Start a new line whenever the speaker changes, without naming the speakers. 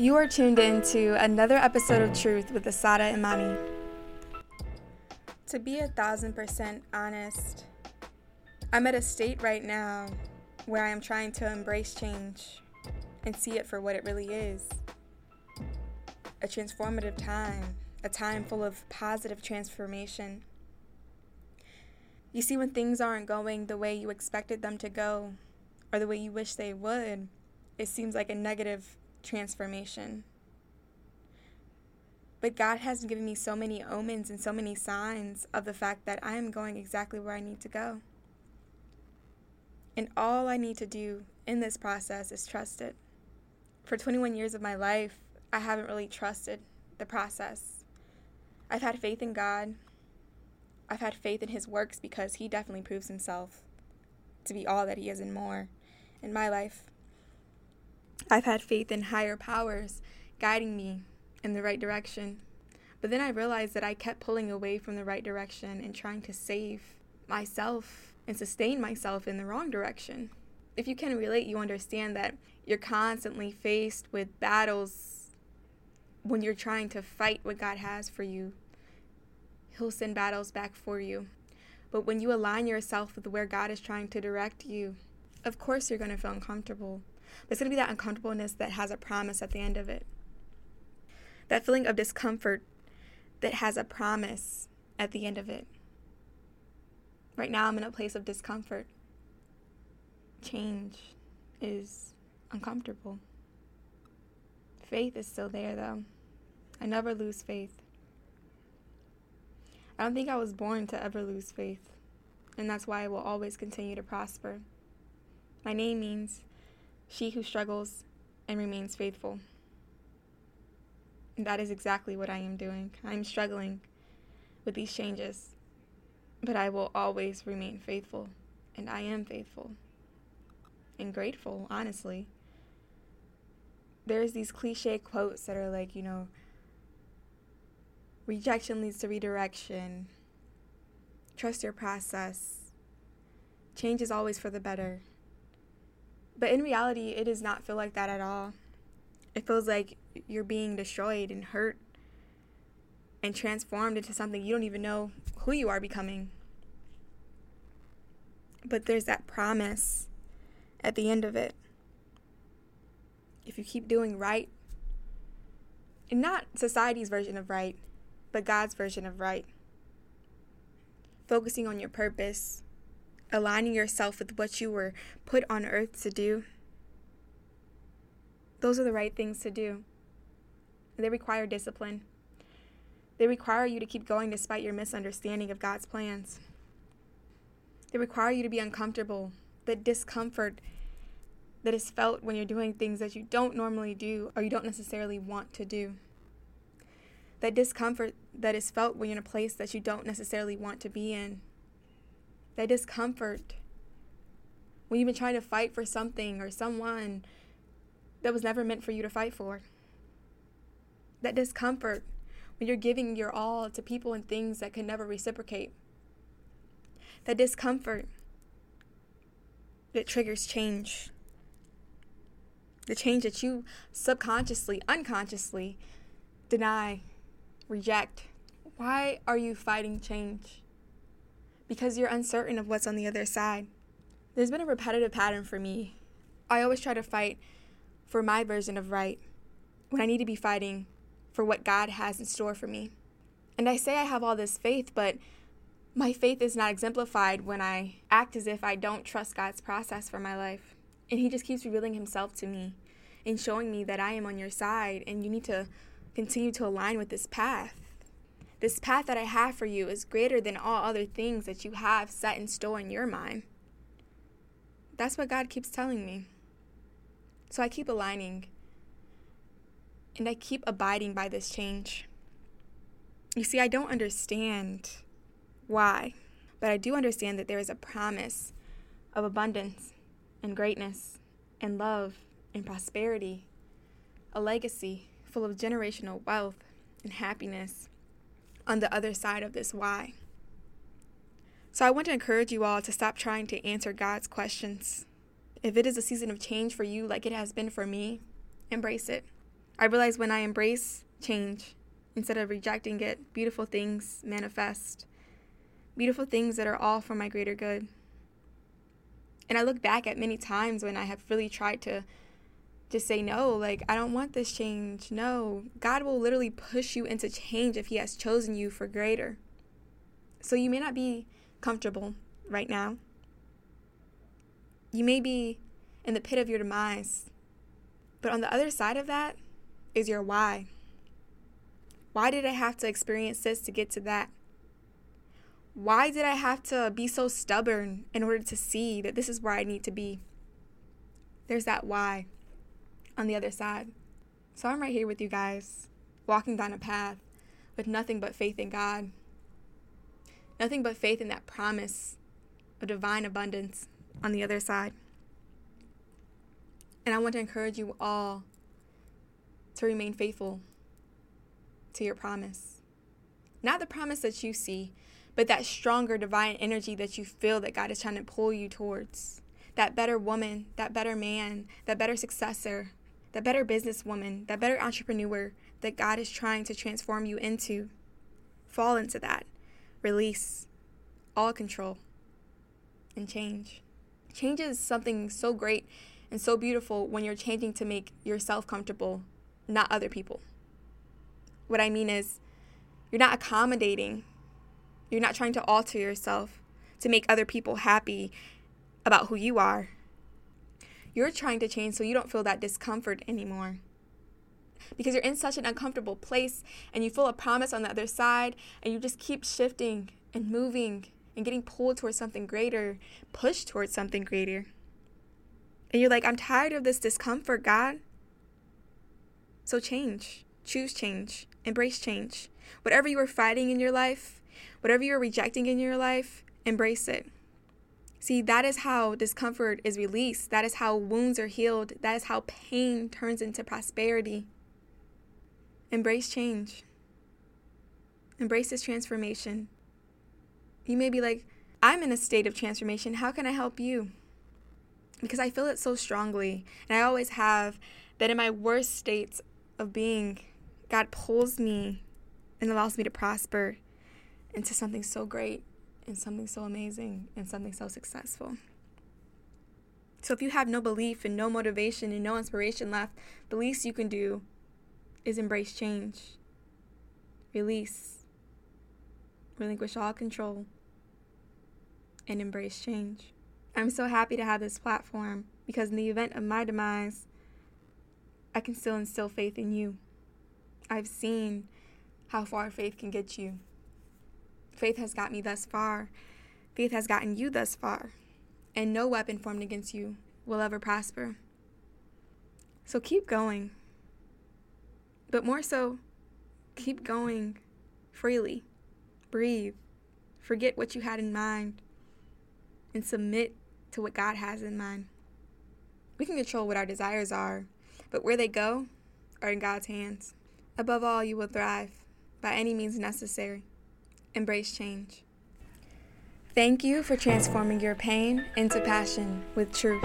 You are tuned in to another episode of Truth with Assata Imani. To be a thousand percent honest, I'm at a state right now where I am trying to embrace change and see it for what it really is a transformative time, a time full of positive transformation. You see, when things aren't going the way you expected them to go or the way you wish they would, it seems like a negative transformation. But God has given me so many omens and so many signs of the fact that I am going exactly where I need to go. And all I need to do in this process is trust it. For 21 years of my life, I haven't really trusted the process. I've had faith in God. I've had faith in His works because He definitely proves Himself to be all that He is and more in my life. I've had faith in higher powers guiding me in the right direction. But then I realized that I kept pulling away from the right direction and trying to save myself and sustain myself in the wrong direction. If you can relate, you understand that you're constantly faced with battles when you're trying to fight what God has for you. He'll send battles back for you. But when you align yourself with where God is trying to direct you, of course you're going to feel uncomfortable. But it's going to be that uncomfortableness that has a promise at the end of it. That feeling of discomfort that has a promise at the end of it. Right now, I'm in a place of discomfort. Change is uncomfortable. Faith is still there, though. I never lose faith. I don't think I was born to ever lose faith, and that's why I will always continue to prosper. My name means she who struggles and remains faithful. And that is exactly what I am doing. I am struggling with these changes, but I will always remain faithful, and I am faithful and grateful, honestly. There's these cliche quotes that are like, you know, rejection leads to redirection, trust your process, change is always for the better. But in reality, it does not feel like that at all. It feels like you're being destroyed and hurt and transformed into something you don't even know who you are becoming. But there's that promise at the end of it. If you keep doing right, and not society's version of right, but God's version of right, focusing on your purpose, aligning yourself with what you were put on earth to do, those are the right things to do. They require discipline. They require you to keep going despite your misunderstanding of God's plans. They require you to be uncomfortable. The discomfort that is felt when you're doing things that you don't normally do or you don't necessarily want to do. That discomfort that is felt when you're in a place that you don't necessarily want to be in. That discomfort when you've been trying to fight for something or someone that was never meant for you to fight for. That discomfort when you're giving your all to people and things that can never reciprocate. That discomfort that triggers change. The change that you subconsciously, unconsciously deny, reject. Why are you fighting change? Because you're uncertain of what's on the other side. There's been a repetitive pattern for me. I always try to fight for my version of right when I need to be fighting for what God has in store for me. And I say I have all this faith, but my faith is not exemplified when I act as if I don't trust God's process for my life. And He just keeps revealing Himself to me and showing me that I am on your side and you need to continue to align with this path. This path that I have for you is greater than all other things that you have set in store in your mind. That's what God keeps telling me. So I keep aligning and I keep abiding by this change. You see, I don't understand why, but I do understand that there is a promise of abundance and greatness and love and prosperity, a legacy full of generational wealth and happiness on the other side of this why. So I want to encourage you all to stop trying to answer God's questions if it is a season of change for you, like it has been for me, embrace it. I realize when I embrace change instead of rejecting it, beautiful things manifest. Beautiful things that are all for my greater good. And I look back at many times when I have really tried to just say no, like, I don't want this change. No. God will literally push you into change if He has chosen you for greater. So you may not be comfortable right now. You may be in the pit of your demise. But on the other side of that is your why. Why did I have to experience this to get to that? Why did I have to be so stubborn in order to see that this is where I need to be? There's that why on the other side. So I'm right here with you guys, walking down a path with nothing but faith in God. Nothing but faith in that promise of divine abundance on the other side. And I want to encourage you all to remain faithful to your promise. Not the promise that you see, but that stronger divine energy that you feel that God is trying to pull you towards. That better woman, that better man, that better successor, that better businesswoman, that better entrepreneur that God is trying to transform you into. Fall into that. Release all control and change. Change is something so great and so beautiful when you're changing to make yourself comfortable, not other people. What I mean is, you're not accommodating, you're not trying to alter yourself to make other people happy about who you are. You're trying to change so you don't feel that discomfort anymore. Because you're in such an uncomfortable place and you feel a promise on the other side and you just keep shifting and moving and getting pulled towards something greater, pushed towards something greater. And you're like, I'm tired of this discomfort, God. So change. Choose change. Embrace change. Whatever you are fighting in your life, whatever you're rejecting in your life, embrace it. See, that is how discomfort is released. That is how wounds are healed. That is how pain turns into prosperity. Embrace change. Embrace this transformation. You may be like, I'm in a state of transformation. How can I help you? because I feel it so strongly. And I always have that in my worst states of being, God pulls me and allows me to prosper into something so great and something so amazing and something so successful. So if you have no belief and no motivation and no inspiration left, the least you can do is embrace change, release, relinquish all control, and embrace change. I'm so happy to have this platform because in the event of my demise, I can still instill faith in you. I've seen how far faith can get you. Faith has got me thus far. Faith has gotten you thus far. And no weapon formed against you will ever prosper. So keep going. But more so, keep going freely. Breathe. Forget what you had in mind and submit to what God has in mind. We can control what our desires are, but where they go are in God's hands. Above all, you will thrive by any means necessary. Embrace change. Thank you for transforming your pain into passion with truth.